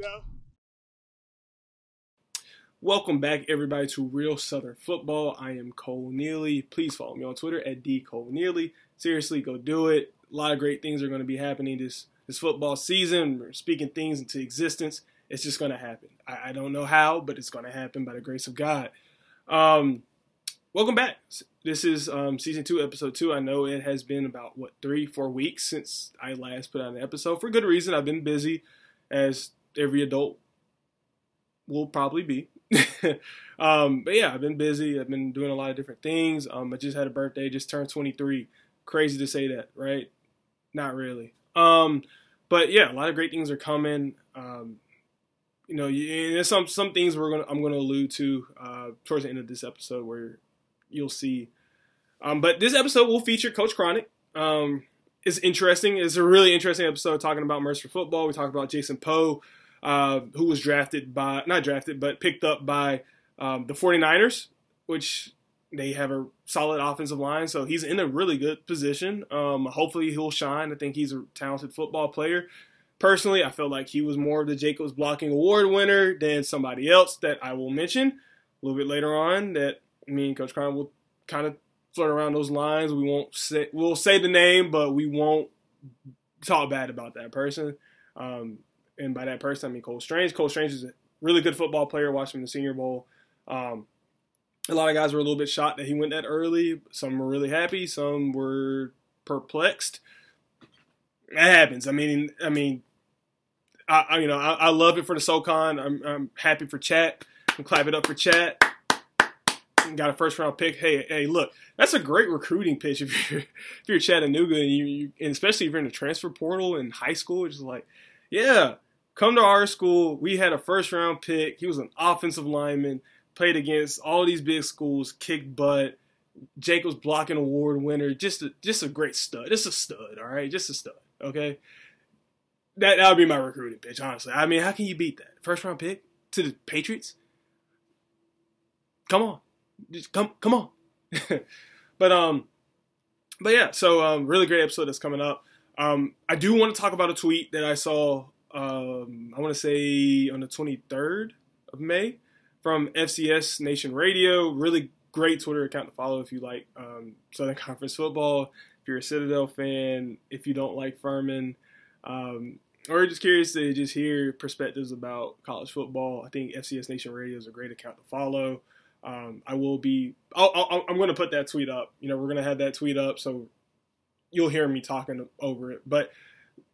though. Welcome back, everybody, to Real Southern Football. I am Cole Neely. Please follow me on Twitter at dcoleneely. Seriously, go do it. A lot of great things are going to be happening this this football season. We're speaking things into existence. It's just going to happen. I, I don't know how, but it's going to happen by the grace of God. Um, welcome back. This is um, season two, episode two. I know it has been about what three, four weeks since I last put out an episode for good reason. I've been busy, as every adult will probably be. um, but yeah, I've been busy. I've been doing a lot of different things. Um, I just had a birthday, just turned 23. Crazy to say that, right? Not really. Um, but yeah, a lot of great things are coming. Um, you know, there's some some things we're gonna I'm gonna allude to uh, towards the end of this episode where you'll see. Um, but this episode will feature Coach Cronic. Um, it's interesting. It's a really interesting episode talking about Mercer football. We talk about Jason Poe uh, who was drafted by, not drafted, but picked up by um, the 49ers, which they have a solid offensive line. So he's in a really good position. Um, hopefully he'll shine. I think he's a talented football player. Personally, I feel like he was more of the Jacobs Blocking Award winner than somebody else that I will mention a little bit later on. That me and Coach Crown will kind of flirt around those lines. We won't say we'll say the name, but we won't talk bad about that person. Um, and by that person I mean Cole Strange. Cole Strange is a really good football player. Watched him in the Senior Bowl. Um, a lot of guys were a little bit shocked that he went that early. Some were really happy. Some were perplexed. That happens. I mean, I mean, I, I you know I, I, love it for the SoCon. I'm, I'm happy for Chat. I'm clapping up for Chat. Got a first round pick. Hey, hey, look, that's a great recruiting pitch if you're if you're Chattanooga and you, you and especially if you're in the transfer portal in high school. It's like, yeah, come to our school. We had a first round pick. He was an offensive lineman, played against all these big schools, kicked butt. Jacobs blocking award winner, just a, just a great stud, just a stud, all right, just a stud, okay. That that would be my recruiting pitch, honestly. I mean, how can you beat that first round pick to the Patriots? Come on, just come come on. but um, but yeah, so um, really great episode that's coming up. Um, I do want to talk about a tweet that I saw um, I want to say on the 23rd of May from FCS Nation Radio. Really great Twitter account to follow if you like um, Southern Conference football, if you're a Citadel fan, if you don't like Furman, um, or just curious to just hear perspectives about college football. I think FCS Nation Radio is a great account to follow. Um, I will be. i am going to put that tweet up. You know, we're going to have that tweet up, so you'll hear me talking over it. But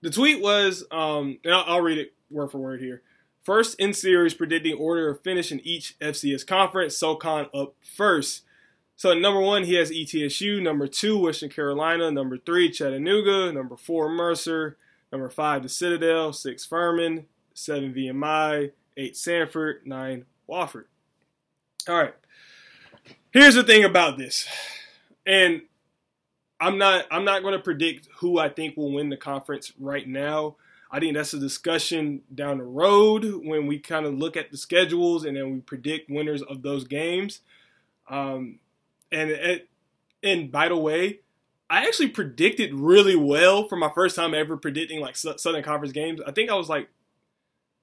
the tweet was, um, and I'll, I'll read it word for word here. First in series predicting order of finish in each FCS conference. SoCon up first. So number one, he has ETSU. Number two, Western Carolina. Number three, Chattanooga. Number four, Mercer. Number five, the Citadel. Six, Furman. Seven, VMI. Eight, Samford. Nine, Wofford. All right. Here's the thing about this, and I'm not I'm not going to predict who I think will win the conference right now. I think that's a discussion down the road when we kind of look at the schedules and then we predict winners of those games. Um, and and by the way, I actually predicted really well for my first time ever predicting like Southern Conference games. I think I was like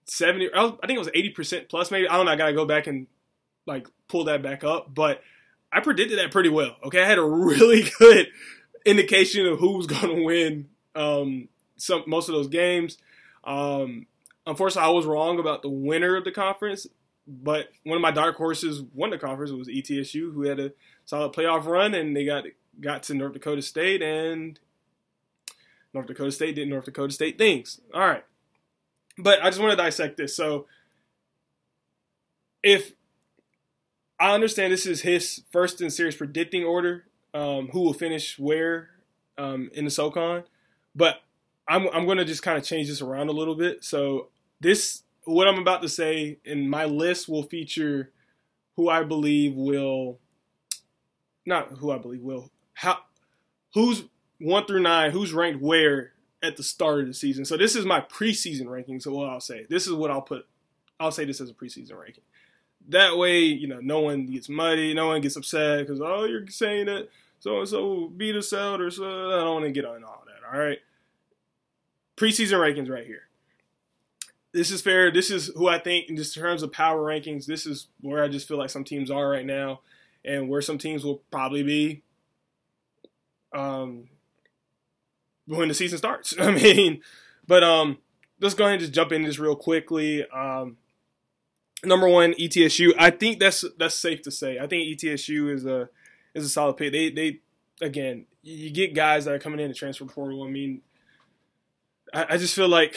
70 I, was, I think it was 80% plus maybe. I don't know, I got to go back and like pull that back up, but I predicted that pretty well. Okay, I had a really good indication of who's going to win um, some most of those games. Um, unfortunately, I was wrong about the winner of the conference, but one of my dark horses won the conference. It was ETSU, who had a solid playoff run, and they got got to North Dakota State, and North Dakota State did North Dakota State things. All right, but I just want to dissect this. So, if I understand this is his first in series predicting order, um, who will finish where um, in the SoCon, but I'm I'm going to just kind of change this around a little bit. So this what I'm about to say in my list will feature who I believe will not who I believe will how who's one through nine who's ranked where at the start of the season. So this is my preseason ranking. So what I'll say this is what I'll put. I'll say this as a preseason ranking. That way, you know, no one gets muddy, no one gets upset because oh, you're saying that so and so beat us out or so. I don't want to get on all that. All right. Preseason rankings right here. this is fair. This is who I think, in just terms of power rankings, this is where I just feel like some teams are right now, and where some teams will probably be um, when the season starts. I mean, but um, let's go ahead and just jump into this real quickly. Um, number one, ETSU. I think that's that's safe to say. I think ETSU is a is a solid pick. They they again, you get guys that are coming in the transfer portal. I mean, I, I just feel like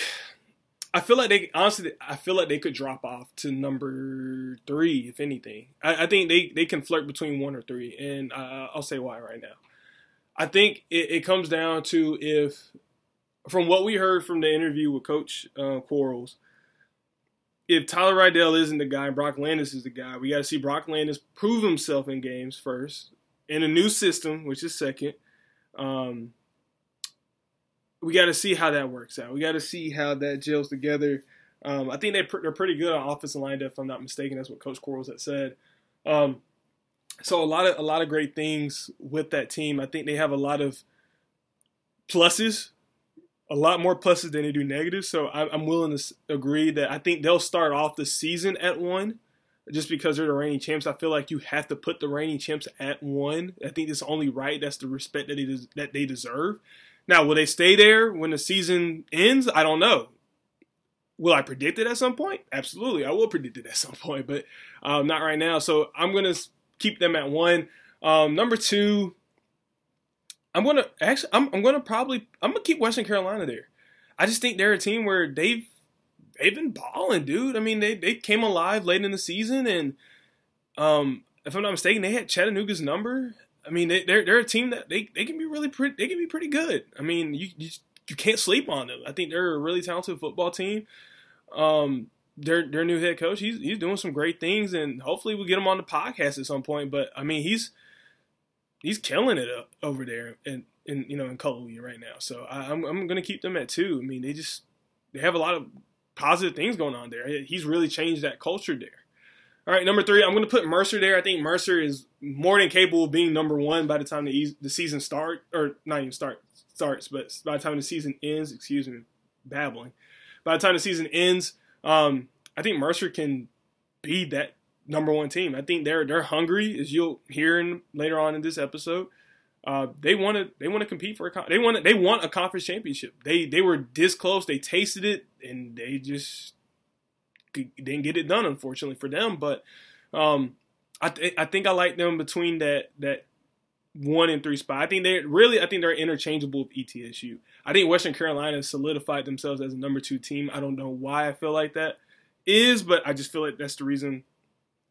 I feel like they honestly I feel like they could drop off to number three if anything. I, I think they they can flirt between one or three, and uh, I'll say why right now. I think it, it, comes down to if, from what we heard from the interview with Coach uh, Quarles, if Tyler Riddell isn't the guy Brock Landis is the guy, we got to see Brock Landis prove himself in games first, in a new system, which is second. Um, we got to see how that works out. We got to see how that gels together. Um, I think they are pretty good on offensive line, if I'm not mistaken. That's what Coach Quarles had said. Um, so a lot of a lot of great things with that team. I think they have a lot of pluses, a lot more pluses than they do negatives. So I'm willing to agree that I think they'll start off the season at one, just because they're the reigning champs. I feel like you have to put the reigning champs at one. I think it's only right. That's the respect that they that they deserve. Now, will they stay there when the season ends? I don't know. Will I predict it at some point? Absolutely, I will predict it at some point, but um, not right now. So I'm gonna keep them at one. Um, number two, I'm gonna actually I'm, I'm gonna probably I'm gonna keep Western Carolina there. I just think they're a team where they've they've been balling, dude. I mean, they they came alive late in the season, and um, if I'm not mistaken, they had Chattanooga's number. I mean, they, they're they're a team that they, they can be really pretty. They can be pretty good. I mean, you, you you can't sleep on them. I think they're a really talented football team. Um, their their new head coach, he's he's doing some great things, and hopefully we'll get him on the podcast at some point. But I mean, he's he's killing it over there, and in you know in Cullowhee right now. So I, I'm I'm gonna keep them at two. I mean, they just they have a lot of positive things going on there. He's really changed that culture there. All right, number three, I'm going to put Mercer there. I think Mercer is more than capable of being number one by the time the, the season start, or not even start starts, but by the time the season ends. Excuse me, babbling. By the time the season ends, um, I think Mercer can be that number one team. I think they're they're hungry, as you'll hear in, later on in this episode. Uh, they want to they want to compete for a they want they want a conference championship. They they were this close. They tasted it, and they just didn't get it done, unfortunately for them. But um, I th- I think I like them between that that one and three spot. I think they really I think they're interchangeable with ETSU. I think Western Carolina solidified themselves as a number two team. I don't know why I feel like that is, but I just feel like that's the reason.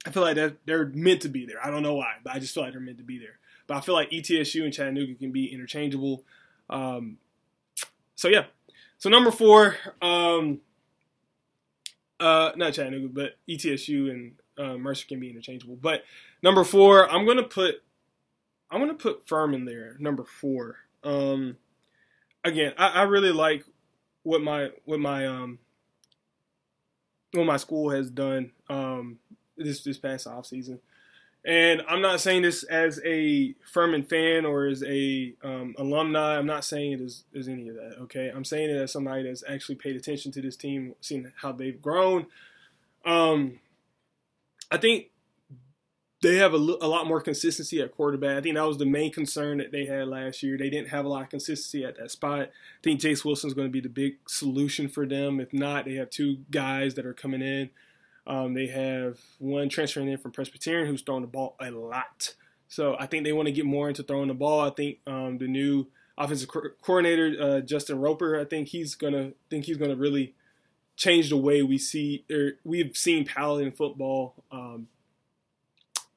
I feel like that they're meant to be there. I don't know why, but I just feel like they're meant to be there. But I feel like ETSU and Chattanooga can be interchangeable. Um, so yeah. So number four, um, uh, not Chattanooga, but ETSU and uh, Mercer can be interchangeable. But number four, I'm gonna put I'm gonna put Furman there. Number four. Um, again, I, I really like what my what my um what my school has done um this this past off season. And I'm not saying this as a Furman fan or as a um, alumni. I'm not saying it as, as any of that. Okay, I'm saying it as somebody that's actually paid attention to this team, seen how they've grown. Um, I think they have a, a lot more consistency at quarterback. I think that was the main concern that they had last year. They didn't have a lot of consistency at that spot. I think Jace Wilson's going to be the big solution for them. If not, they have two guys that are coming in um, they have one transferring in from Presbyterian who's throwing the ball a lot. So I think they want to get more into throwing the ball. I think um, the new offensive co- coordinator uh, Justin Roper, I think he's gonna think he's gonna really change the way we see or we've seen Paladin football um,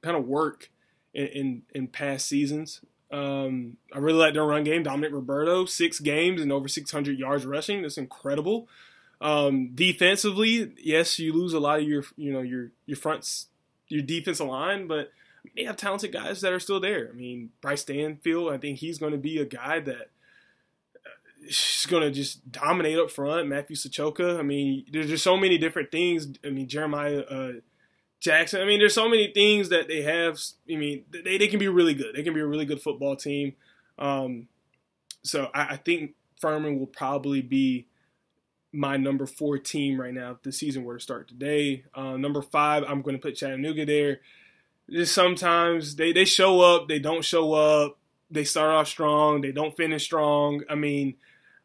kind of work in, in, in past seasons. Um, I really like their run game. Dominic Roberto, six games and over 600 yards rushing. That's incredible. Um, defensively, yes, you lose a lot of your you know your your fronts your defensive line, but they have talented guys that are still there. I mean, Bryce Stanfield, I think he's going to be a guy that is going to just dominate up front. Matthew Sachoka, I mean, there's just so many different things. I mean, Jeremiah uh, Jackson. I mean, there's so many things that they have. I mean, they, they can be really good. They can be a really good football team. Um, so I, I think Furman will probably be my number four team right now if the season were to start today. Uh, number five, I'm going to put Chattanooga there. Just sometimes they, they show up, they don't show up. They start off strong, they don't finish strong. I mean,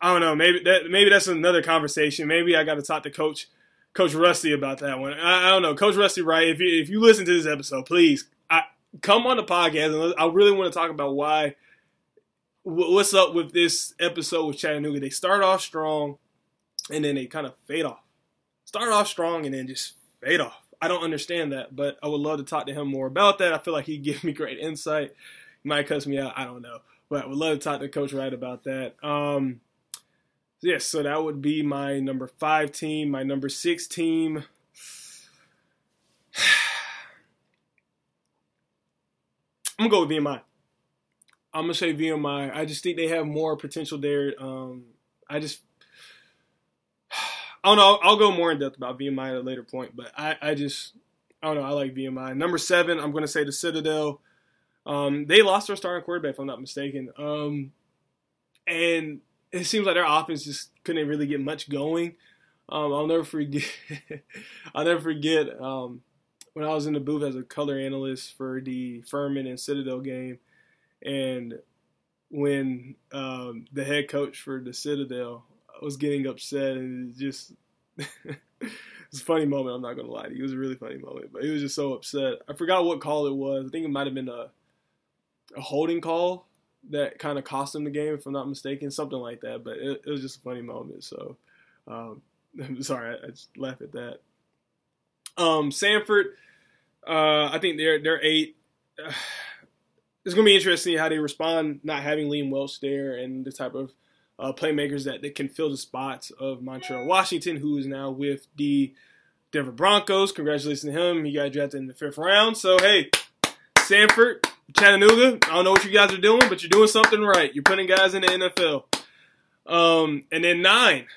I don't know. Maybe that maybe that's another conversation. Maybe I got to talk to Coach Coach Rusty about that one. I, I, don't know, Coach Rusty, right? If you if you listen to this episode, please I, come on the podcast, and I really want to talk about why. What's up with this episode with Chattanooga? They start off strong, and then they kind of fade off. Start off strong and then just fade off. I don't understand that, but I would love to talk to him more about that. I feel like he'd give me great insight. He might cuss me out. I don't know, but I would love to talk to Coach Wright about that. Um, yes, so that would be my number five team. My number six team. I'm gonna go with VMI. I'm gonna say VMI. I just think they have more potential there. Um, I just Don't know. I'll, go more in depth about VMI at a later point, but I, I just I don't know. I like VMI. Number seven, I'm going to say the Citadel. Um, they lost their starting quarterback, if I'm not mistaken. Um, and it seems like their offense just couldn't really get much going. Um, I'll never forget. I'll never forget um, when I was in the booth as a color analyst for the Furman and Citadel game, and when um, the head coach for the Citadel was getting upset, and it just it's a funny moment. I'm not gonna lie to you. It was a really funny moment, but he was just so upset. I forgot what call it was. I think it might have been a a holding call that kind of cost him the game, if I'm not mistaken, something like that. But it, it was just a funny moment. So um, I'm sorry, I, I, just laugh at that. Um, Samford, uh, I think they're they're eight. It's gonna be interesting how they respond not having Liam Welch there and the type of uh, playmakers that, that can fill the spots of Montrell Washington, who is now with the Denver Broncos. Congratulations to him. He got drafted in the fifth round. So, hey, Samford, Chattanooga, I don't know what you guys are doing, but you're doing something right. You're putting guys in the NFL. Um, and then nine,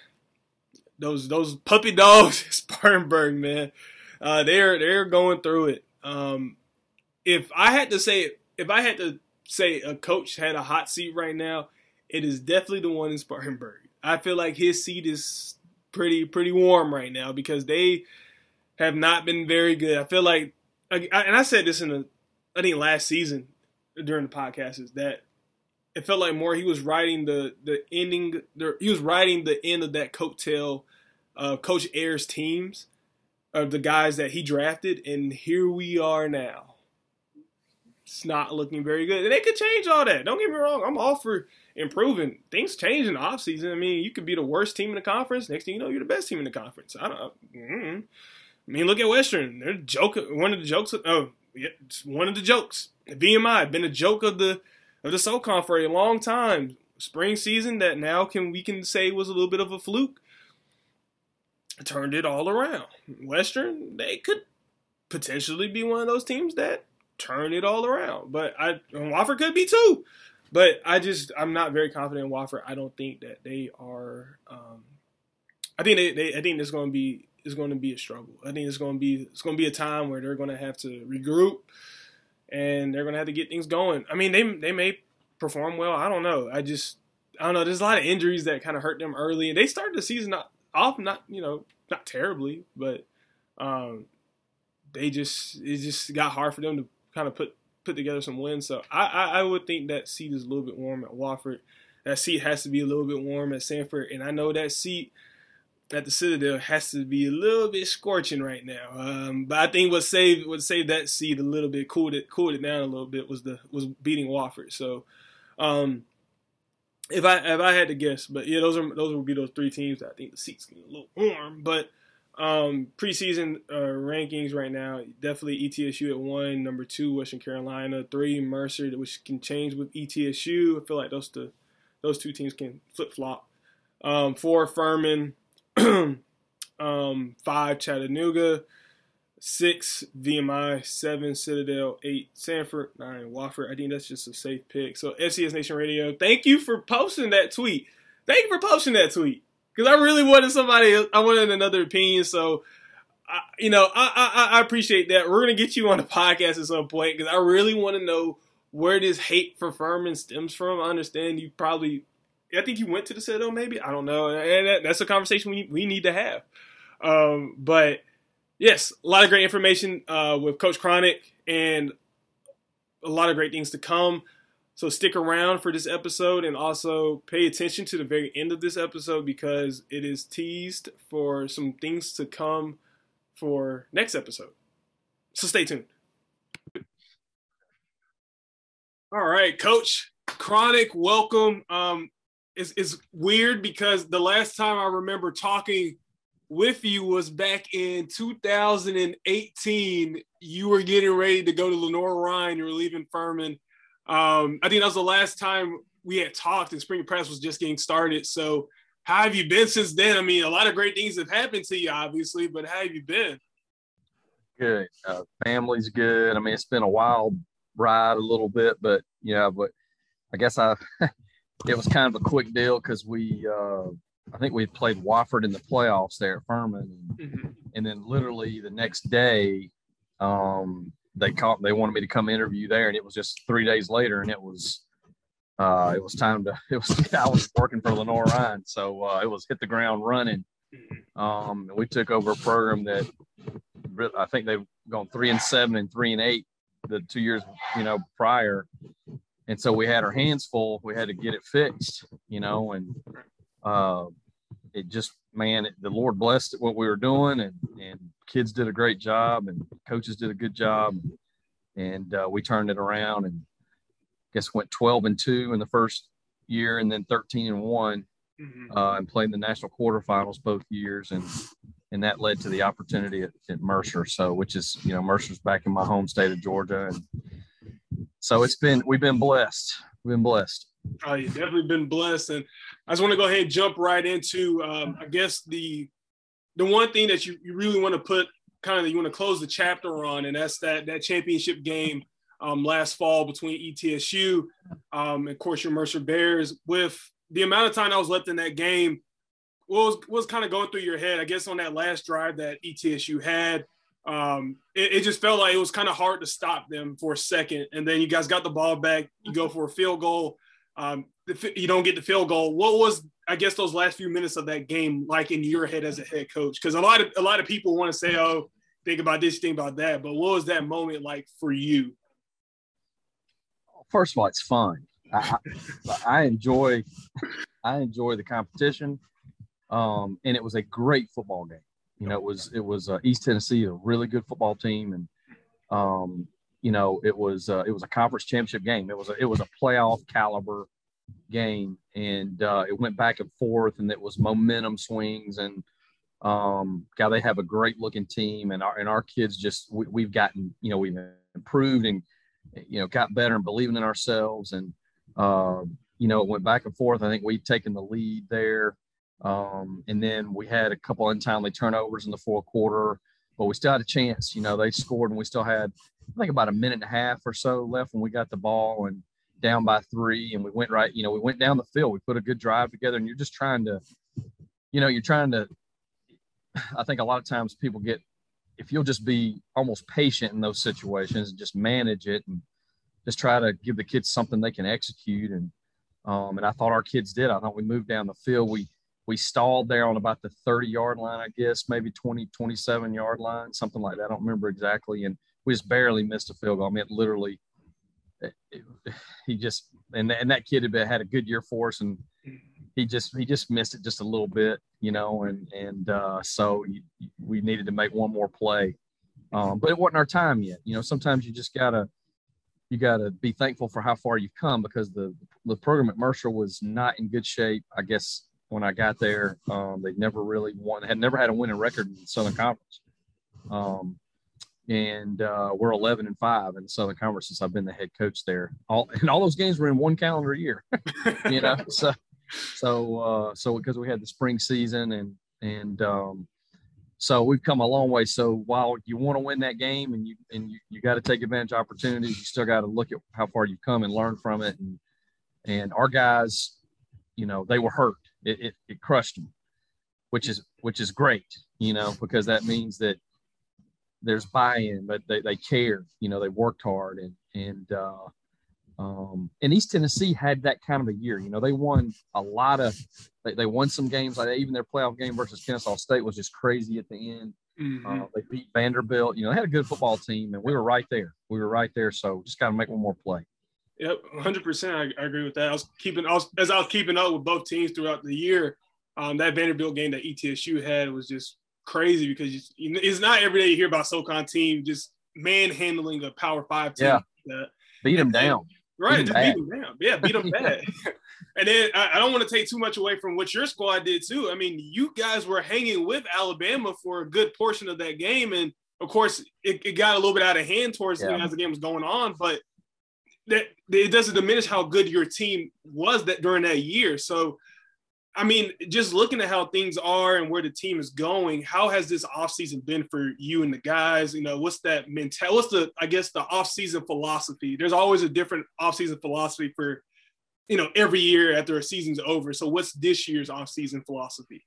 those those puppy dogs, Spartanburg, man, uh, they're they're going through it. Um, if I had to say, if I had to say a coach had a hot seat right now, it is definitely the one in Spartanburg. I feel like his seat is pretty pretty warm right now because they have not been very good. I feel like, and I said this in the, I think last season during the podcast is that it felt like more he was riding the the ending. The, he was riding the end of that coattail of Coach Ayers' teams of the guys that he drafted, and here we are now. It's not looking very good, and they could change all that. Don't get me wrong. I'm all for improving. Things change in the offseason. I mean, you could be the worst team in the conference. Next thing you know, you're the best team in the conference. I don't. Mm-hmm. I mean, look at Western. They're joke. One of the jokes. Of, oh, yeah, one of the jokes. VMI been a joke of the of the SoCon for a long time. Spring season that now can we can say was a little bit of a fluke. Turned it all around. Western they could potentially be one of those teams that turn it all around. But I Wofford could be too. But I just I'm not very confident in Wofford. I don't think that they are. Um, I think they, they I think it's going to be it's going to be a struggle. I think it's going to be it's going to be a time where they're going to have to regroup and they're going to have to get things going. I mean, they they may perform well. I don't know. I just I don't know. There's a lot of injuries that kind of hurt them early, and they started the season off not you know not terribly, but um, they just it just got hard for them to kind of put put together some wins. So I, I, I would think that seat is a little bit warm at Wofford. That seat has to be a little bit warm at Samford, and I know that seat at the Citadel has to be a little bit scorching right now. Um, but I think what saved what saved that seat a little bit, cooled it cooled it down a little bit was the was beating Wofford. So um, if I if I had to guess, but yeah, those are those would be those three teams. That I think the seats get a little warm, but um, preseason uh, rankings right now, definitely ETSU at one, number two Western Carolina, three Mercer, which can change with ETSU. I feel like those the those two teams can flip flop. Um, four Furman, um, five Chattanooga, six VMI, seven Citadel, eight Samford, nine Wofford. I think that's just a safe pick. So FCS Nation Radio, thank you for posting that tweet. Thank you for posting that tweet because I really wanted somebody. I wanted another opinion. So, I, you know, I, I, I appreciate that. We're gonna get you on the podcast at some point because I really want to know where this hate for Furman stems from. I understand you probably I think you went to the Citadel. Maybe I don't know. And that, that's a conversation we we need to have. Um, but yes, a lot of great information uh, with Coach Cronic, and a lot of great things to come. So stick around for this episode and also pay attention to the very end of this episode because it is teased for some things to come for next episode. So stay tuned. All right, Coach Cronic, welcome. Um, it's, it's weird because the last time I remember talking with you was back in 2018. You were getting ready to go to Lenoir-Rhyne. You were leaving Furman um, I think that was the last time we had talked and spring press was just getting started. So how have you been since then? I mean, a lot of great things have happened to you, obviously, but how have you been? Good. Uh, family's good. I mean, it's been a wild ride a little bit, but yeah, but I guess I, it was kind of a quick deal because we, uh, I think we played Wofford in the playoffs there at Furman. And, mm-hmm. and then literally the next day, um, they called they wanted me to come interview there and it was just three days later and it was uh, it was time to it was I was working for Lenoir-Rhyne so uh, it was hit the ground running. Um, and we took over a program that I think they've gone three and seven and three and eight the two years you know prior. And so we had our hands full we had to get it fixed you know and uh, it just man it, the Lord blessed what we were doing and and kids did a great job and coaches did a good job. And uh, we turned it around and I guess went 12 and 2 in the first year and then 13 and 1 mm-hmm. uh, and played in the national quarterfinals both years. And and that led to the opportunity at, at, Mercer. So which is you know Mercer's back in my home state of Georgia. And so it's been we've been blessed. We've been blessed. Oh you've definitely been blessed. And I just want to go ahead and jump right into um, I guess the the one thing that you, you really want to put kind of you want to close the chapter on, and that's that that championship game um, last fall between ETSU um, and of course your Mercer Bears. With the amount of time that was left in that game, what was what was kind of going through your head? I guess on that last drive that ETSU had, um, it, it, just felt like it was kind of hard to stop them for a second, and then you guys got the ball back. You go for a field goal. You don't get the field goal. What was I guess those last few minutes of that game like in your head as a head coach? Because a lot of a lot of people want to say, "Oh, think about this, think about that," but what was that moment like for you? First of all, it's fun. I, I enjoy I enjoy the competition, um, and it was a great football game. You know, it was it was uh, East Tennessee, a really good football team, and um, you know, it was uh, it was a conference championship game. It was a, it was a playoff caliber game, and uh, it went back and forth, and it was momentum swings. And um, God, they have a great looking team, and our and our kids just we, have gotten you know we've improved and you know got better and believing in ourselves, and uh, you know it went back and forth. I think we've taken the lead there. Um, and then we had a couple untimely turnovers in the fourth quarter, but we still had a chance. You know, they scored and we still had, I think, about a minute and a half or so left when we got the ball. And down by three and we went right, you know, we went down the field. We put a good drive together and you're just trying to, you know, you're trying to, I think a lot of times people get, if you'll just be almost patient in those situations and just manage it and just try to give the kids something they can execute. And, um, and I thought our kids did. I thought we moved down the field. We, we stalled there on about the 30 yard line, I guess, maybe 20, 27 yard line, something like that. I don't remember exactly. And we just barely missed a field goal. I mean, it literally he just and and that kid had, had a good year for us, and he just he just missed it just a little bit, you know, and and uh, so we needed to make one more play, um, but it wasn't our time yet. You know, sometimes you just gotta you gotta be thankful for how far you've come because the the program at Mercer was not in good shape. I guess when I got there, um, they never really won, had never had a winning record in the Southern Conference. Um, and uh, we're 11 and five in the Southern Conference since I've been the head coach there. All and all those games were in one calendar year, you know. so so uh, so because we had the spring season and and um, so we've come a long way. So while you want to win that game and you and you, you got to take advantage of opportunities, you still got to look at how far you've come and learn from it. And and our guys, you know, they were hurt. It, it, it crushed them, which is which is great, you know, because that means that there's buy-in, but they, they care. You know, they worked hard, and and uh, Um, and East Tennessee had that kind of a year. You know, they won a lot of, they, they won some games. Like even their playoff game versus Kennesaw State was just crazy at the end. Mm-hmm. Uh, they beat Vanderbilt. You know, they had a good football team, and we were right there. We were right there. So just got to make one more play. Yep, 100. percent I, I agree with that. I was keeping, I was, as I was keeping up with both teams throughout the year. Um, that Vanderbilt game that ETSU had was just crazy because it's not every day you hear about SoCon team just manhandling a Power Five team. Yeah, beat them down. Right, beat them down. Yeah, beat them bad. and then I, I don't want to take too much away from what your squad did too. I mean, you guys were hanging with Alabama for a good portion of that game, and of course, it, it got a little bit out of hand towards yeah. as the game was going on. But that it doesn't diminish how good your team was that during that year. So I mean, just looking at how things are and where the team is going, how has this offseason been for you and the guys? You know, what's that mental? What's the, I guess, the offseason philosophy? There's always a different offseason philosophy for, you know, every year after a season's over. So, what's this year's offseason philosophy?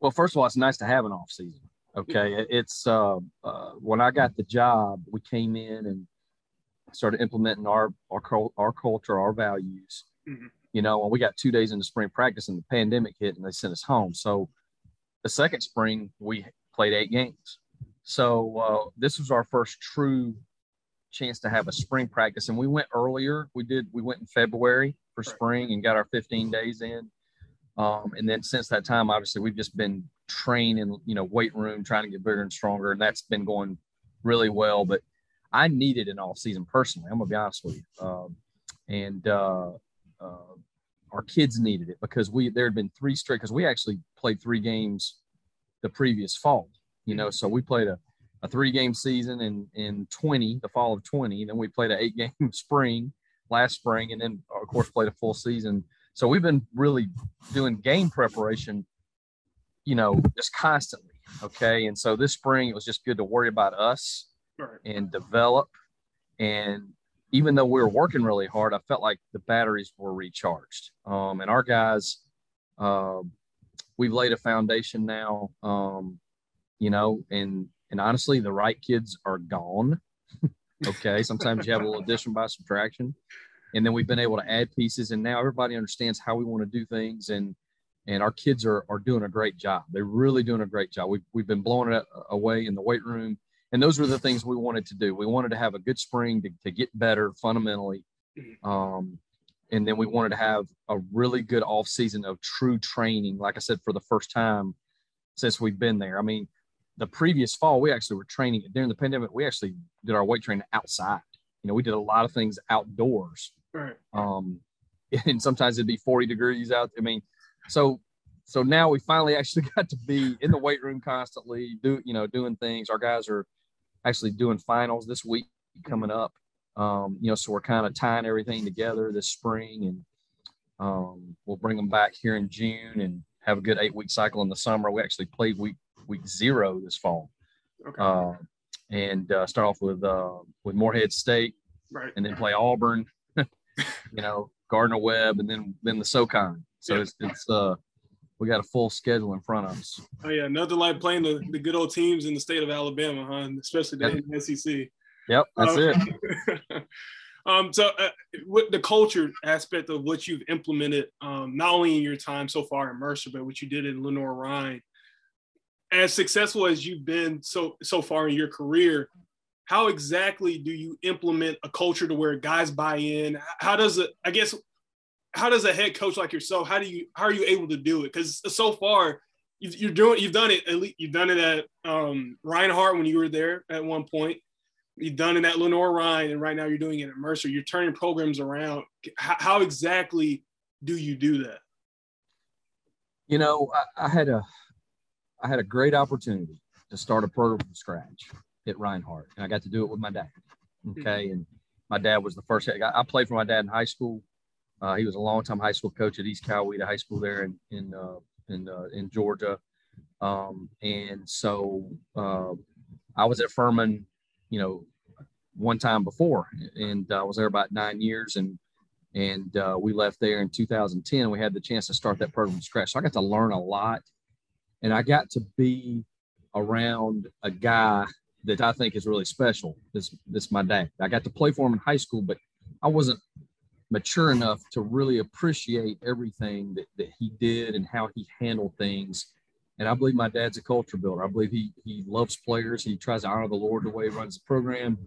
Well, first of all, it's nice to have an offseason. Okay, it's uh, uh, when I got the job, we came in and started implementing our our our culture, our values. Mm-hmm you know, and we got two days into spring practice and the pandemic hit and they sent us home. So the second spring, we played eight games. So uh, this was our first true chance to have a spring practice. And we went earlier. We did, we went in February for spring and got our 15 days in. Um, and then since that time, obviously, we've just been training, you know, weight room, trying to get bigger and stronger. And that's been going really well. But I needed an off season personally. I'm gonna be honest with you. Um, and uh, uh, our kids needed it because we there had been three straight because we actually played three games the previous fall you know so we played a, a three game season in in 20 the fall of 20 then we played an eight game spring last spring and then of course played a full season. So we've been really doing game preparation you know just constantly okay? And so this spring it was just good to worry about us right. and develop. And even though we were working really hard, I felt like the batteries were recharged. Um, and our guys, uh, we've laid a foundation now, um, you know, and and honestly, the right kids are gone. okay, sometimes you have a little addition by subtraction, and then we've been able to add pieces, and now everybody understands how we want to do things, and and our kids are are doing a great job. They're really doing a great job. We've we've been blowing it away in the weight room and those were the things we wanted to do. We wanted to have a good spring to, to get better fundamentally. Mm-hmm. Um, and then we wanted to have a really good off season of true training, like I said, for the first time since we've been there. I mean, the previous fall, we actually were training during the pandemic. We actually did our weight training outside. You know, we did a lot of things outdoors. Right. Um, and sometimes it'd be 40 degrees out. I mean, so so now we finally actually got to be in the weight room constantly, do you know, doing things. Our guys are actually doing finals this week coming up. Um, you know, so we're kind of tying everything together this spring, and um, we'll bring them back here in June and have a good eight week cycle in the summer. We actually played week week zero this fall, okay. uh, and uh, start off with uh, with Morehead State, right. and then play Auburn, you know, Gardner Webb, and then then the SoCon. So yeah. it's it's uh we got a full schedule in front of us. Oh yeah, nothing like playing the, the good old teams in the state of Alabama, huh? Especially the yep. SEC. Yep, that's um, it. um, so uh, with the culture aspect of what you've implemented, um, not only in your time so far in Mercer, but what you did in Lenoir-Rhyne, as successful as you've been so so far in your career, how exactly do you implement a culture to where guys buy in? How does it? I guess how does a head coach like yourself how do you how are you able to do it? Because so far you are doing you've done it at least you've done it at um, Reinhardt when you were there at one point. You've done it at Lenoir-Rhyne and right now you're doing it at Mercer. You're turning programs around. How, how exactly do you do that? You know I, I, had a I had a great opportunity to start a program from scratch at Reinhardt and I got to do it with my dad okay? Mm-hmm. and my dad was the first I played for my dad in high school uh, he was a longtime high school coach at East Coweta High School there in in uh, in, uh, in Georgia, um, and so uh, I was at Furman, you know, one time before, and I was there about nine years, and and uh, we left there in 2010. We had the chance to start that program from scratch, so I got to learn a lot, and I got to be around a guy that I think is really special. This this my dad. I got to play for him in high school, but I wasn't mature enough to really appreciate everything that, that he did and how he handled things. And I believe my dad's a culture builder. I believe he he loves players. He tries to honor the Lord the way he runs the program,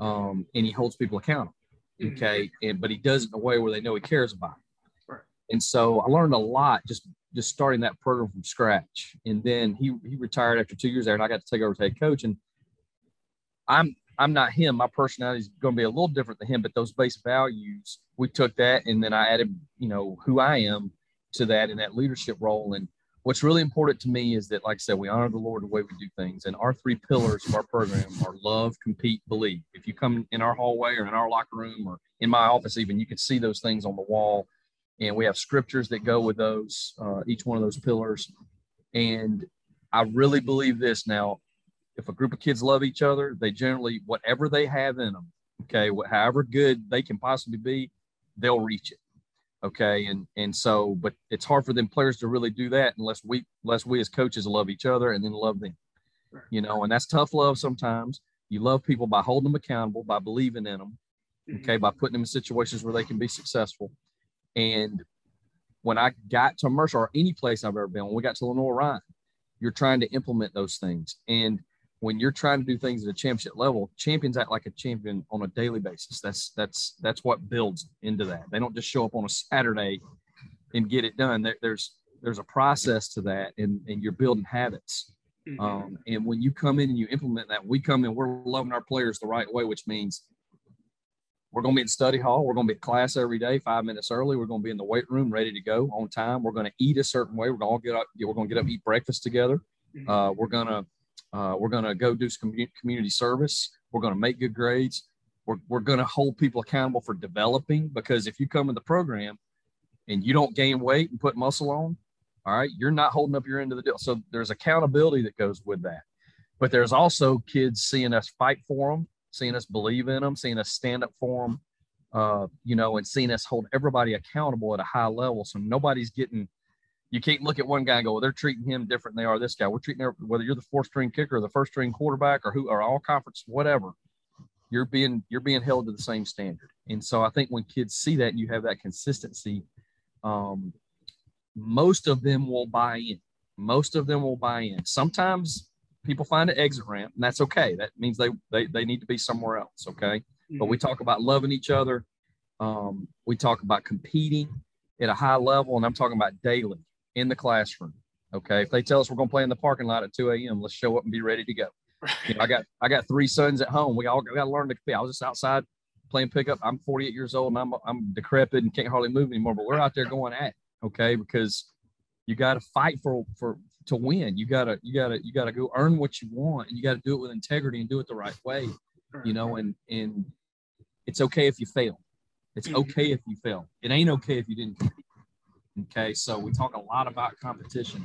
um, and he holds people accountable. Mm-hmm. Okay, and but he does it in a way where they know he cares about. It. Right. And so I learned a lot just just starting that program from scratch. And then he he retired after two years there, and I got to take over as head coach. And I'm I'm not him. My personality is going to be a little different than him, but those base values, we took that and then I added, you know, who I am to that in that leadership role. And what's really important to me is that, like I said, we honor the Lord the way we do things. And our three pillars of our program are love, compete, believe. If you come in our hallway or in our locker room or in my office, even, you can see those things on the wall. And we have scriptures that go with those, uh, each one of those pillars. And I really believe this now if a group of kids love each other, they generally, whatever they have in them, okay, however good they can possibly be, they'll reach it. Okay. And, and so, but it's hard for them players to really do that unless we, unless we as coaches love each other and then love them, you know, and that's tough love sometimes. You love people by holding them accountable, by believing in them, okay, mm-hmm. by putting them in situations where they can be successful. And when I got to Mercer or any place I've ever been, when we got to Lenoir-Rhyne, you're trying to implement those things. And when you're trying to do things at a championship level, champions act like a champion on a daily basis. That's that's that's what builds into that. They don't just show up on a Saturday and get it done. There, there's there's a process to that, and and you're building habits. Mm-hmm. Um, and when you come in and you implement that, we come in, we're loving our players the right way, which means we're going to be in study hall. We're going to be at class every day, five minutes early. We're going to be in the weight room, ready to go on time. We're going to eat a certain way. We're going to get up. We're going to get up, eat breakfast together. Mm-hmm. Uh, we're going to uh, we're going to go do some community service. We're going to make good grades. We're, we're going to hold people accountable for developing because if you come in the program and you don't gain weight and put muscle on, all right, you're not holding up your end of the deal. So there's accountability that goes with that. But there's also kids seeing us fight for them, seeing us believe in them, seeing us stand up for them, uh, you know, and seeing us hold everybody accountable at a high level. So nobody's getting you can't look at one guy and go, well, they're treating him different than they are this guy. We're treating whether you're the fourth string kicker or the first string quarterback or who or all conference, whatever, you're being you're being held to the same standard. And so I think when kids see that and you have that consistency, um, most of them will buy in. Most of them will buy in. Sometimes people find an exit ramp, and that's okay. That means they they, they need to be somewhere else. Okay. Mm-hmm. But we talk about loving each other. Um, we talk about competing at a high level, and I'm talking about daily in the classroom. Okay. If they tell us we're going to play in the parking lot at 2 a.m., let's show up and be ready to go. You know, I got I got three sons at home. We all got to learn to be. I was just outside playing pickup. I'm 48 years old and I'm I'm decrepit and can't hardly move anymore. But we're out there going at okay because you got to fight for for to win. You gotta you gotta you gotta go earn what you want and you got to do it with integrity and do it the right way. You know, and and it's okay if you fail. It's mm-hmm. okay if you fail. It ain't okay if you didn't compete. Okay. So we talk a lot about competition.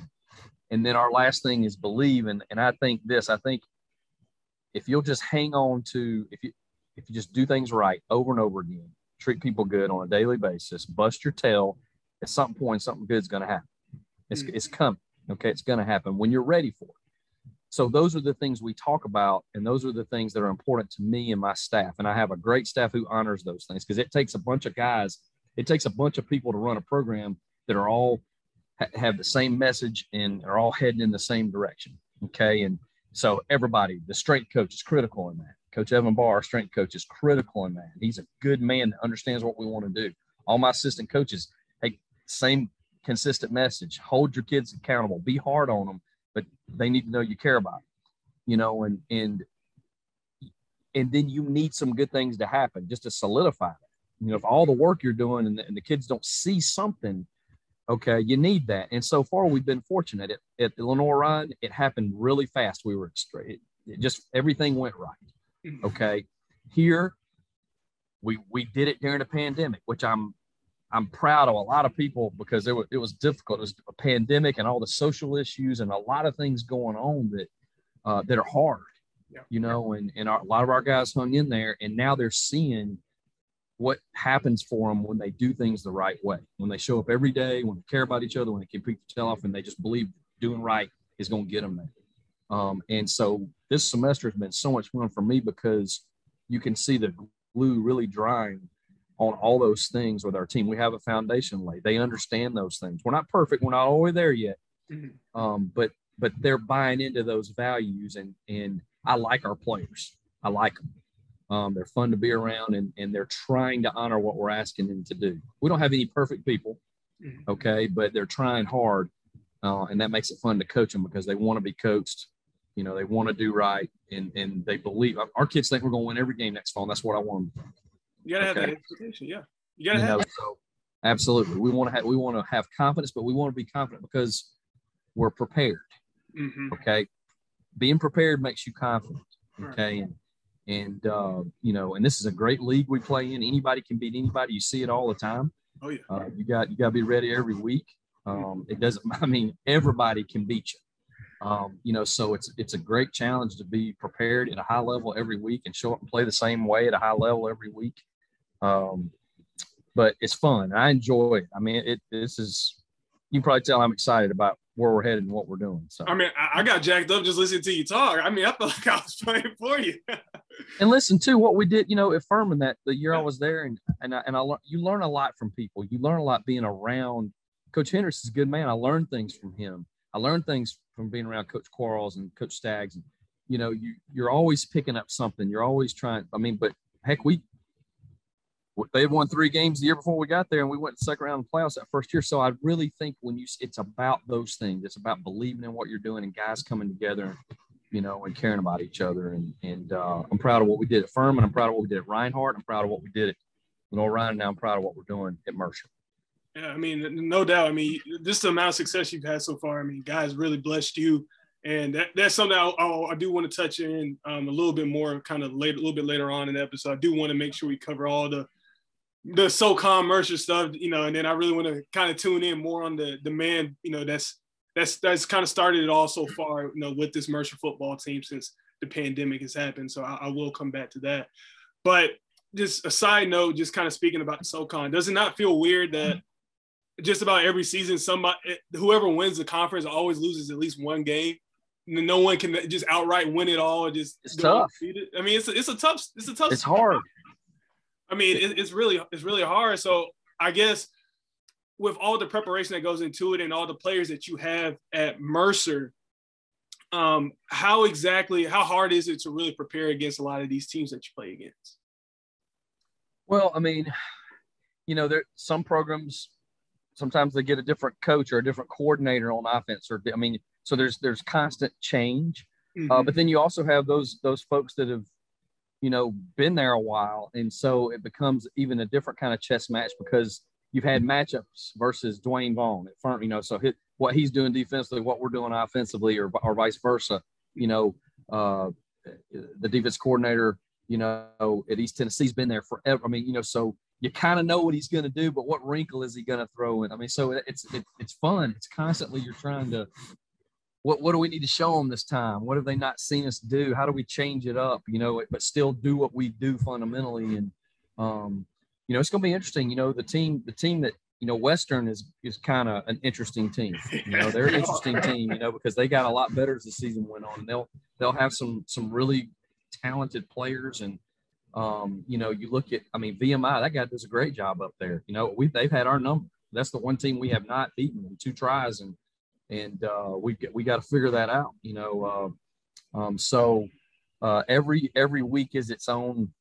And then our last thing is believe. And, and I think this, I think if you'll just hang on to, if you, if you just do things right over and over again, treat people good on a daily basis, bust your tail, at some point, something good's going to happen. It's, mm-hmm. it's coming. Okay. It's going to happen when you're ready for it. So those are the things we talk about, and those are the things that are important to me and my staff. And I have a great staff who honors those things because it takes a bunch of guys, it takes a bunch of people to run a program that are all ha- have the same message and are all heading in the same direction. Okay. And so everybody, the strength coach is critical in that. Coach Evan Barr, strength coach, is critical in that. He's a good man that understands what we want to do. All my assistant coaches, hey, same consistent message. Hold your kids accountable. Be hard on them, but they need to know you care about them. You know, and and and then you need some good things to happen just to solidify that. You know, if all the work you're doing and the, and the kids don't see something Okay, you need that. And so far, we've been fortunate. At, at the Lenoir-Rhyne, it happened really fast. We were straight, it just everything went right. Mm-hmm. Okay, here we we did it during a pandemic, which I'm I'm proud of a lot of people because it was it was difficult. It was a pandemic and all the social issues and a lot of things going on that uh, that are hard. Yeah. You know, and and our, a lot of our guys hung in there, and now they're seeing what happens for them when they do things the right way, when they show up every day, when they care about each other, when they keep their tail off, and they just believe doing right is going to get them there. Um, and so this semester has been so much fun for me because you can see the glue really drying on all those things with our team. We have a foundation laid. They understand those things. We're not perfect. We're not all the way there yet. Mm-hmm. Um, but but they're buying into those values and and I like our players. I like them. Um, they're fun to be around and, and they're trying to honor what we're asking them to do. We don't have any perfect people, mm-hmm. okay, but they're trying hard. Uh, and that makes it fun to coach them because they want to be coached. You know, they want to do right and, and they believe our kids think we're going to win every game next fall. That's what I want them. You got to okay? have that expectation. Yeah. You got to have know, so, Absolutely. We want to have, we want to have confidence, but we want to be confident because we're prepared. Mm-hmm. Okay. Being prepared makes you confident. Okay. And and uh, you know, and this is a great league we play in. Anybody can beat anybody. You see it all the time. Oh yeah. Uh, you got you got to be ready every week. Um, it doesn't. I mean, everybody can beat you. Um, you know, so it's it's a great challenge to be prepared at a high level every week and show up and play the same way at a high level every week. Um, but it's fun. I enjoy it. I mean, it this is you can probably tell I'm excited about where we're headed and what we're doing. So I mean, I, got jacked up just listening to you talk. I mean, I felt like I was playing for you. and listen to what we did, you know, affirming that the year I was there, and and I, and I you learn a lot from people. You learn a lot being around. Coach Henderson's a good man. I learned things from him. I learned things from being around Coach Quarles and Coach Staggs. And you know, you you're always picking up something. You're always trying. I mean, but heck, we they had won three games the year before we got there, and we went to second round of playoffs that first year. So I really think when you, it's about those things. It's about believing in what you're doing and guys coming together, you know, and caring about each other. And and uh, I'm proud of what we did at Furman. I'm proud of what we did at Reinhardt. I'm proud of what we did at Ryan. Now I'm proud of what we're doing at Mercer. Yeah, I mean, no doubt. I mean, this is the amount of success you've had so far. I mean, guys really blessed you. And that, that's something I, I, do want to touch in um, a little bit more, kind of later, a little bit later on in the episode. I do want to make sure we cover all the the SoCon Mercer stuff, you know, and then I really want to kind of tune in more on the the man, you know, that's that's that's kind of started it all so far, you know, with this Mercer football team since the pandemic has happened. So I, I will come back to that. But just a side note, just kind of speaking about the SoCon, does it not feel weird that mm-hmm. just about every season, somebody eh, whoever wins the conference always loses at least one game? No one can just outright win it all. Or just it's tough. I mean, it's a, it's a tough. It's a tough. It's hard. I mean, it, it's really it's really hard. So I guess with all the preparation that goes into it and all the players that you have at Mercer, um, how exactly how hard is it to really prepare against a lot of these teams that you play against? Well, I mean, you know, there some programs sometimes they get a different coach or a different coordinator on offense, or I mean, so there's there's constant change. Mm-hmm. Uh, but then you also have those those folks that have you know, been there a while. And so it becomes even a different kind of chess match because you've had matchups versus Dwayne Vaughn at front, you know, so what he's doing defensively, what we're doing offensively, or, or vice versa. You know, uh, the defense coordinator, you know, at East Tennessee's been there forever. I mean, you know, so you kind of know what he's going to do, but what wrinkle is he going to throw in? I mean, so it's it, it's fun. It's constantly you're trying to what what do we need to show them this time? What have they not seen us do? How do we change it up? You know, but still do what we do fundamentally. And um, you know, it's going to be interesting. You know, the team the team that you know Western is is kind of an interesting team. You know, they're an interesting team. You know, because they got a lot better as the season went on, and they'll they'll have some some really talented players and. Um, you know, you look at, I mean, VMI, that guy does a great job up there. You know, we they've had our number. That's the one team we have not beaten in two tries, and and uh, we we got to figure that out. You know, uh, um, so uh, every every week is its own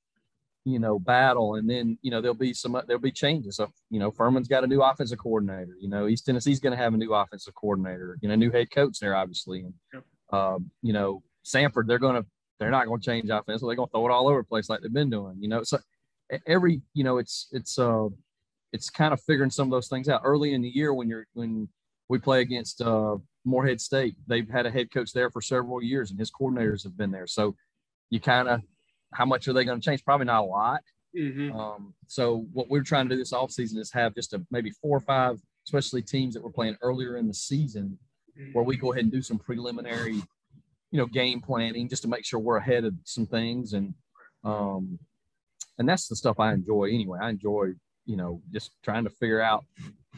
you know battle, and then you know there'll be some there'll be changes. So you know, Furman's got a new offensive coordinator. You know, East Tennessee's going to have a new offensive coordinator. You know, new head coach there, obviously, and yep. Um, you know, Samford they're going to they're not going to change offense. So they're going to throw it all over the place like they've been doing. You know, so every you know it's it's uh it's kind of figuring some of those things out early in the year when you're when we play against uh, Morehead State. They've had a head coach there for several years, and his coordinators have been there. So you kind of, how much are they going to change? Probably not a lot. Mm-hmm. Um, so what we're trying to do this offseason is have just a maybe four or five, especially teams that were playing earlier in the season, mm-hmm. where we go ahead and do some preliminary, you know, game planning just to make sure we're ahead of some things. And um, and that's the stuff I enjoy anyway. I enjoy, you know, just trying to figure out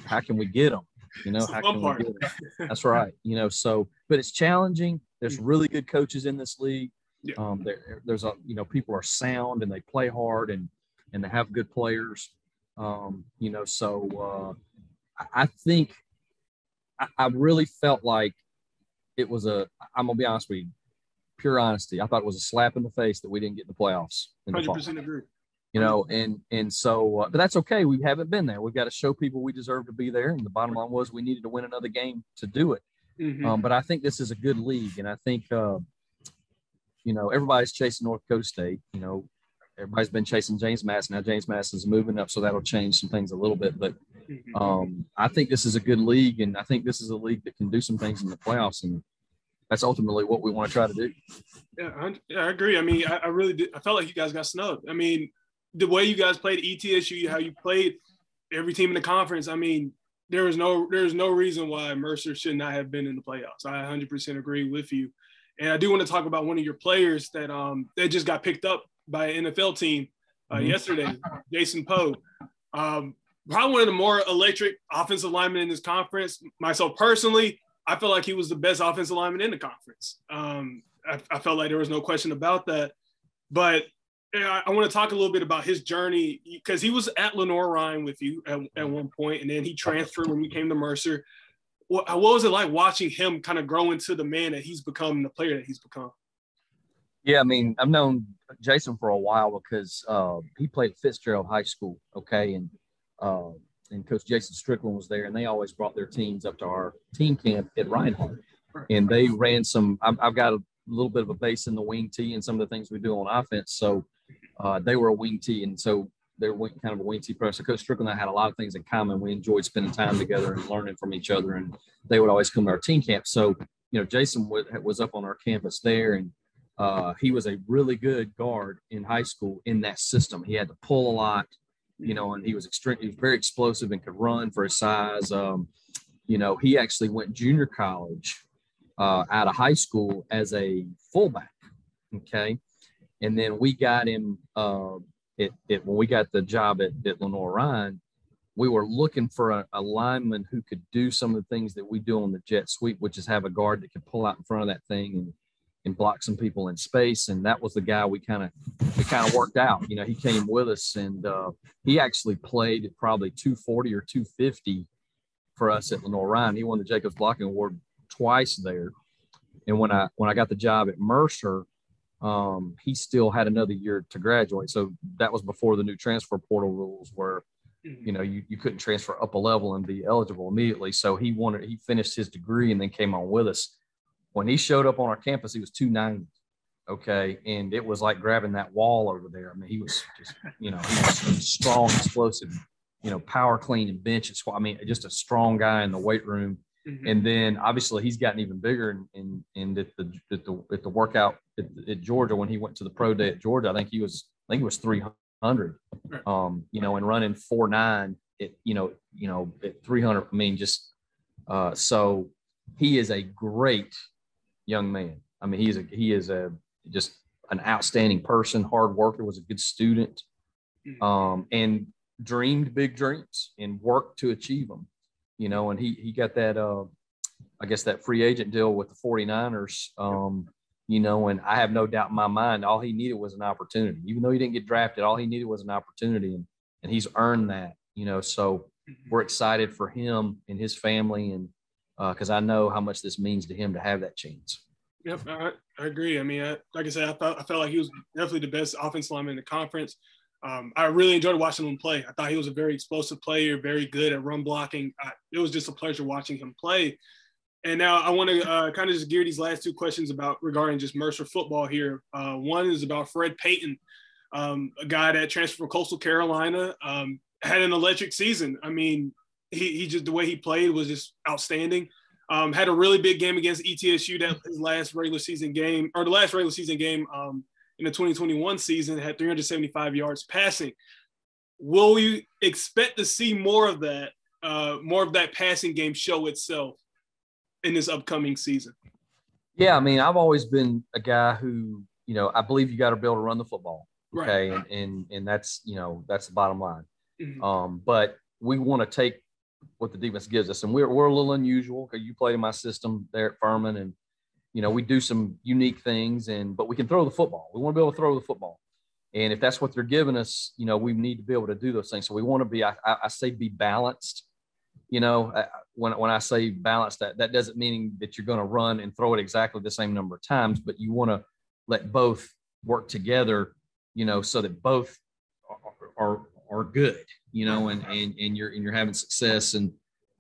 how can we get them you know, how can we do it? That's right. You know, so but it's challenging. There's mm. really good coaches in this league. Yeah. Um, there, there's a you know people are sound and they play hard and and they have good players. Um, you know, so uh, I think I, I really felt like it was a. I'm gonna be honest with you, pure honesty. I thought it was a slap in the face that we didn't get in the playoffs. Hundred percent agree. You know, and and so, uh, but that's okay. We haven't been there. We've got to show people we deserve to be there. And the bottom line was we needed to win another game to do it. Mm-hmm. Um, but I think this is a good league, and I think uh, you know everybody's chasing North Dakota State. You know, everybody's been chasing James Madison. Now James Madison is moving up, so that'll change some things a little bit. But mm-hmm. um, I think this is a good league, and I think this is a league that can do some things in the playoffs, and that's ultimately what we want to try to do. Yeah, I, yeah, I agree. I mean, I, I really did. I felt like you guys got snubbed. I mean, the way you guys played ETSU, how you played every team in the conference. I mean, there is no there is no reason why Mercer should not have been in the playoffs. I 100% agree with you. And I do want to talk about one of your players that um that just got picked up by an NFL team uh, mm-hmm. yesterday, Jason Poe. Um, probably one of the more electric offensive linemen in this conference. Myself personally, I feel like he was the best offensive lineman in the conference. Um, I, I, felt like there was no question about that. But I, I want to talk a little bit about his journey because he was at Lenoir-Rhyne with you at, at one point, and then he transferred when he came to Mercer. What, what was it like watching him kind of grow into the man that he's become, the player that he's become? Yeah, I mean, I've known Jason for a while because uh, he played at Fitzgerald High School, okay, and uh, and Coach Jason Strickland was there, and they always brought their teams up to our team camp at Reinhardt, and they ran some. I've, I've got a little bit of a base in the wing tee and some of the things we do on offense, so uh, they were a wing tee, and so they're kind of a pro. So Coach Strickland and I had a lot of things in common. We enjoyed spending time together and learning from each other, and they would always come to our team camp. So you know, Jason was up on our campus there, and uh, he was a really good guard in high school in that system. He had to pull a lot, you know, and he was extremely, very explosive and could run for his size. Um, you know, he actually went junior college uh, out of high school as a fullback. Okay. And then we got him, uh, it, it, when we got the job at, at Lenoir-Rhyne, we were looking for a, a, lineman who could do some of the things that we do on the jet sweep, which is have a guard that could pull out in front of that thing and and block some people in space. And that was the guy we kind of we kind of worked out. You know, he came with us and uh, he actually played at probably 240 or 250 for us at Lenoir-Rhyne. He won the Jacobs Blocking Award twice there. And when I when I got the job at Mercer, um, he still had another year to graduate. So that was before the new transfer portal rules where mm-hmm. you know you, you couldn't transfer up a level and be eligible immediately. So he wanted he finished his degree and then came on with us when he showed up on our campus, he was 290. Okay. And it was like grabbing that wall over there. I mean, he was just, you know, strong, explosive, you know, power clean and bench and squat. I mean, just a strong guy in the weight room. Mm-hmm. And then obviously he's gotten even bigger and and, and at the at the at the workout at, at, Georgia when he went to the pro day at Georgia, I think he was I think he was 300. Um, you know, and running four nine at you know, you know, at 300. I mean, just uh, so he is a great young man. I mean, he's a he is a just an outstanding person, hard worker, was a good student, mm-hmm. um, and dreamed big dreams and worked to achieve them. You know, and he he got that uh, I guess that free agent deal with the 49ers. Um, you know, and I have no doubt in my mind, all he needed was an opportunity. Even though he didn't get drafted, all he needed was an opportunity, and and he's earned that. You know, so mm-hmm. we're excited for him and his family and because uh, I know how much this means to him to have that chance. Yep, I, I agree. I mean, I, like I said, I felt, I felt like he was definitely the best offensive lineman in the conference. Um, I really enjoyed watching him play. I thought he was a very explosive player, very good at run blocking. I, it was just a pleasure watching him play. And now I want to uh, kind of just gear these last two questions about regarding just Mercer football here. Uh, one is about Fred Payton, um, a guy that transferred from Coastal Carolina, um, had an electric season. I mean, he, he just the way he played was just outstanding. Um, had a really big game against ETSU that his last regular season game or the last regular season game um, in the 2021 season had 375 yards passing. Will you expect to see more of that, uh, more of that passing game show itself in this upcoming season? Yeah, I mean, I've always been a guy who, you know, I believe you got to be able to run the football. Okay, right. and, and and that's you know that's the bottom line. Mm-hmm. Um, but we want to take what the defense gives us. And we're, we're a little unusual because you played in my system there at Furman and, you know, we do some unique things and, but we can throw the football. We want to be able to throw the football. And if that's what they're giving us, you know, we need to be able to do those things. So we want to be, I, I say, be balanced. You know, when, when I say balanced, that, that doesn't mean that you're going to run and throw it exactly the same number of times, but you want to let both work together, you know, so that both are, are, are good, you know, and, and, and you're, and you're having success. And,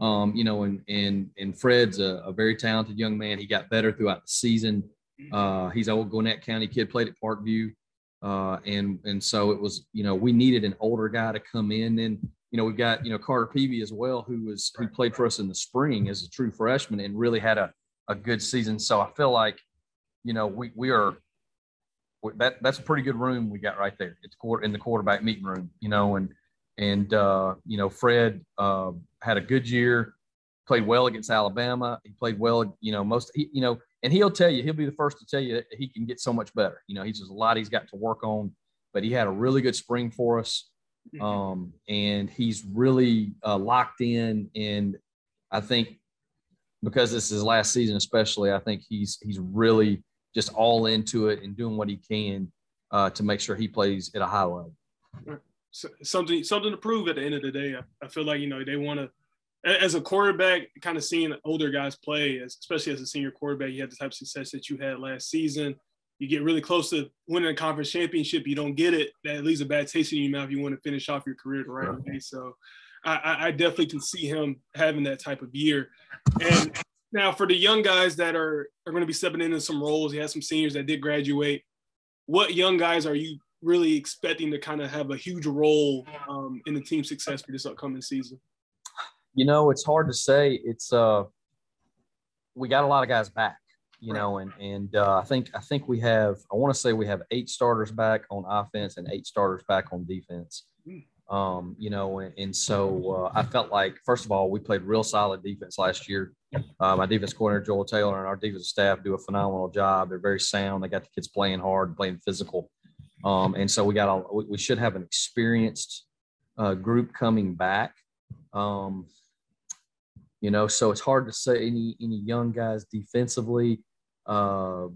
um, you know, and, and, and Fred's a, a very talented young man. He got better throughout the season. Uh, he's an old Gwinnett County kid, played at Parkview. Uh, and and so it was, you know, we needed an older guy to come in. And you know, we've got you know Carter Peevy as well, who was who played for us in the spring as a true freshman and really had a a good season. So I feel like, you know, we we are that that's a pretty good room we got right there. It's in the quarterback meeting room, you know, and and uh, you know Fred uh, had a good year, played well against Alabama. He played well, you know, most he, you know and he'll tell you, he'll be the first to tell you that he can get so much better. You know, he's just a lot he's got to work on, but he had a really good spring for us. Mm-hmm. Um, and he's really uh, locked in. And I think because this is his last season, especially, I think he's he's really just all into it and doing what he can uh, to make sure he plays at a high level. Something something to prove at the end of the day. I, I feel like you know they want to as a quarterback, kind of seeing older guys play, especially as a senior quarterback, you had the type of success that you had last season. You get really close to winning a conference championship, you don't get it. That leaves a bad taste in your mouth. You want to finish off your career the right way. So, I, I definitely can see him having that type of year. And now, for the young guys that are are going to be stepping into some roles, you have some seniors that did graduate. What young guys are you really expecting to kind of have a huge role um, in the team success for this upcoming season? You know, it's hard to say. It's uh, we got a lot of guys back. You right. know, and and uh, I think I think we have. I want to say we have eight starters back on offense and eight starters back on defense. Mm. Um, you know, and, and so uh, I felt like first of all we played real solid defense last year. Uh, my defense coordinator Joel Taylor and our defensive staff do a phenomenal job. They're very sound. They got the kids playing hard, playing physical, um, and so we got a, we, we should have an experienced uh, group coming back. Um, you know, so it's hard to say any any young guys defensively. Uh,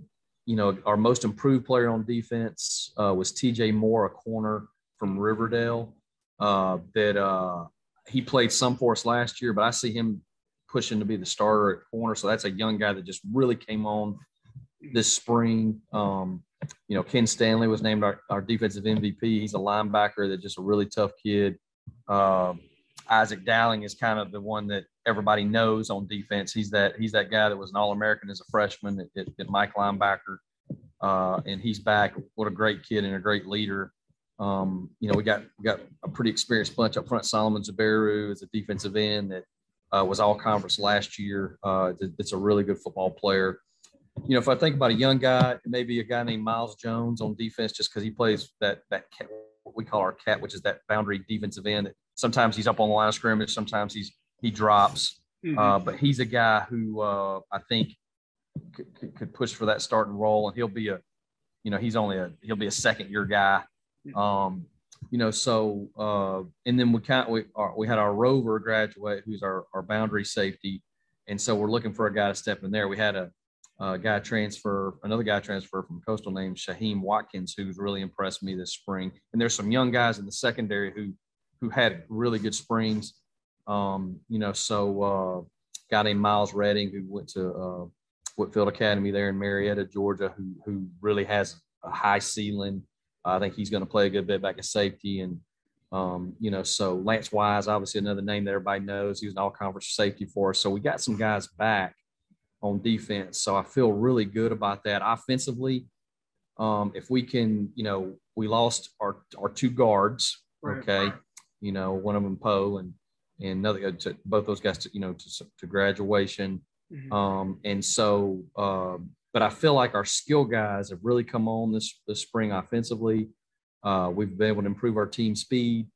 you know, our most improved player on defense uh, was T.J. Moore, a corner from Riverdale. Uh, that uh, he played some for us last year, but I see him pushing to be the starter at corner. So that's a young guy that just really came on this spring. Um, you know, Ken Stanley was named our, our defensive MVP. He's a linebacker that's just a really tough kid. Uh, Isaac Dowling is kind of the one that everybody knows on defense. He's that he's that guy that was an All American as a freshman at, at, at Mike linebacker, uh, and he's back. What a great kid and a great leader. Um, you know, we got we got a pretty experienced bunch up front. Solomon Zubairu is a defensive end that uh, was all conference last year. Uh, it's a really good football player. You know, if I think about a young guy, maybe a guy named Miles Jones on defense, just because he plays that that cat, what we call our cat, which is that boundary defensive end. Sometimes he's up on the line of scrimmage. Sometimes he's he drops. Mm-hmm. Uh, but he's a guy who uh, I think could, could, push for that starting role, and he'll be a, you know, he's only a he'll be a second year guy. Mm-hmm. Um, you know, so uh, and then we kind of, we our, we had our rover graduate, who's our our boundary safety, and so we're looking for a guy to step in there. We had a, a guy transfer, another guy transfer from Coastal named Shaheem Watkins, who's really impressed me this spring. And there's some young guys in the secondary who who had really good springs. Um, you know, so uh, guy named Miles Redding who went to uh, Whitfield Academy there in Marietta, Georgia, who who really has a high ceiling. I think he's going to play a good bit back at safety, and um, you know, so Lance Wise, obviously another name that everybody knows. He was an all-conference safety for us. So we got some guys back on defense. So I feel really good about that. Offensively, um, if we can, you know, we lost our our two guards. Okay, you know, one of them Poe and and another uh, to both those guys to you know to, to graduation mm-hmm. um, and so uh, but i feel like our skill guys have really come on this this spring offensively uh, we've been able to improve our team speed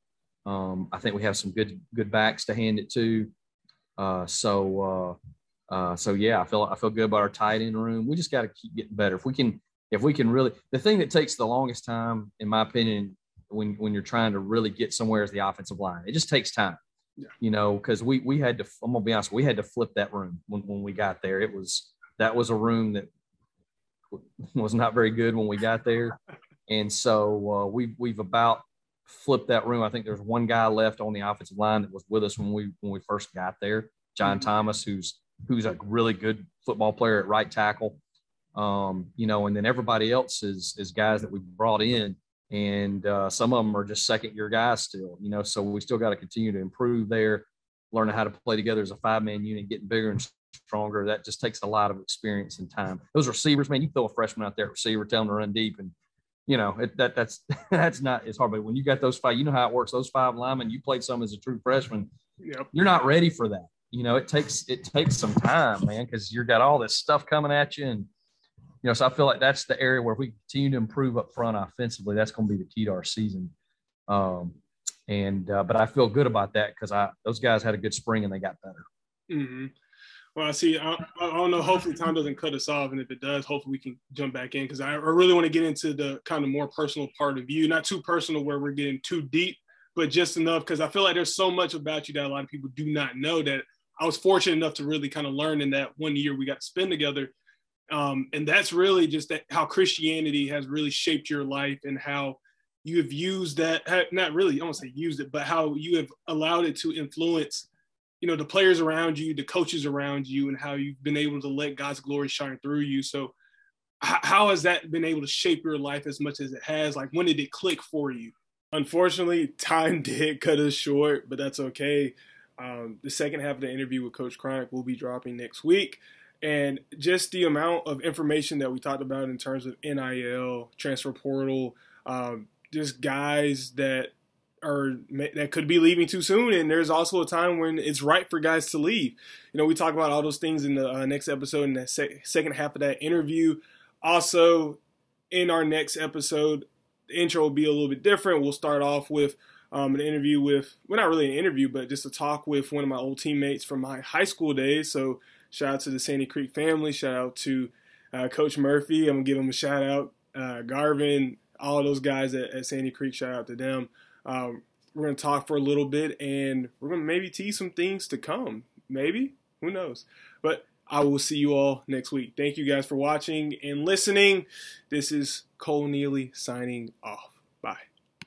um, i think we have some good good backs to hand it to uh, so uh, so yeah i feel i feel good about our tight end room we just got to keep getting better if we can if we can really the thing that takes the longest time in my opinion when when you're trying to really get somewhere is the offensive line it just takes time yeah. You know, because we we had to. I'm gonna be honest. We had to flip that room when when we got there. It was that was a room that was not very good when we got there, And so uh, we've we've about flipped that room. I think there's one guy left on the offensive line that was with us when we when we first got there, John mm-hmm. Thomas, who's who's a really good football player at right tackle. Um, you know, and then everybody else is is guys that we brought in, and uh, some of them are just second year guys still. You know, so we still got to continue to improve there, learning how to play together as a five man unit, getting bigger and stronger. That just takes a lot of experience and time. Those receivers, man, you throw a freshman out there at receiver, tell them to run deep, and you know it, that that's that's not as hard. But when you got those five, you know how it works. Those five linemen, you played some as a true freshman. Yep. You're not ready for that. You know, it takes it takes some time, man, because you've got all this stuff coming at you, and you know, so I feel like that's the area where we continue to improve up front offensively. That's going to be the key to our season. Um, and uh, but I feel good about that because I those guys had a good spring and they got better. Mm-hmm. Well, I see. I, I, don't know. Hopefully, time doesn't cut us off, and if it does, hopefully we can jump back in because I, I really want to get into the kind of more personal part of you. Not too personal where we're getting too deep, but just enough because I feel like there's so much about you that a lot of people do not know. That I was fortunate enough to really kind of learn in that one year we got to spend together, um, and that's really just that, how Christianity has really shaped your life and how you have used that. Not really, I don't say used it, but how you have allowed it to influence you know the players around you the coaches around you and how you've been able to let god's glory shine through you. So how has that been able to shape your life as much as it has? Like when did it click for you? Unfortunately time did cut us short but that's okay um, the second half of the interview with coach Cronic will be dropping next week and just the amount of information that we talked about in terms of nil transfer portal um, just guys that or that could be leaving too soon. And there's also a time when it's right for guys to leave. You know, we talk about all those things in the uh, next episode in the se- second half of that interview. Also, in our next episode, the intro will be a little bit different. We'll start off with um, an interview with, well, not really an interview, but just a talk with one of my old teammates from my high school days. So, shout out to the Sandy Creek family. Shout out to uh, Coach Murphy. I'm to give him a shout out. Uh, Garvin, all those guys at, at Sandy Creek, shout out to them. Um, we're to talk for a little bit and we're to maybe tease some things to come. Maybe. Who knows? But I will see you all next week. Thank you guys for watching and listening. This is Cole Neely signing off.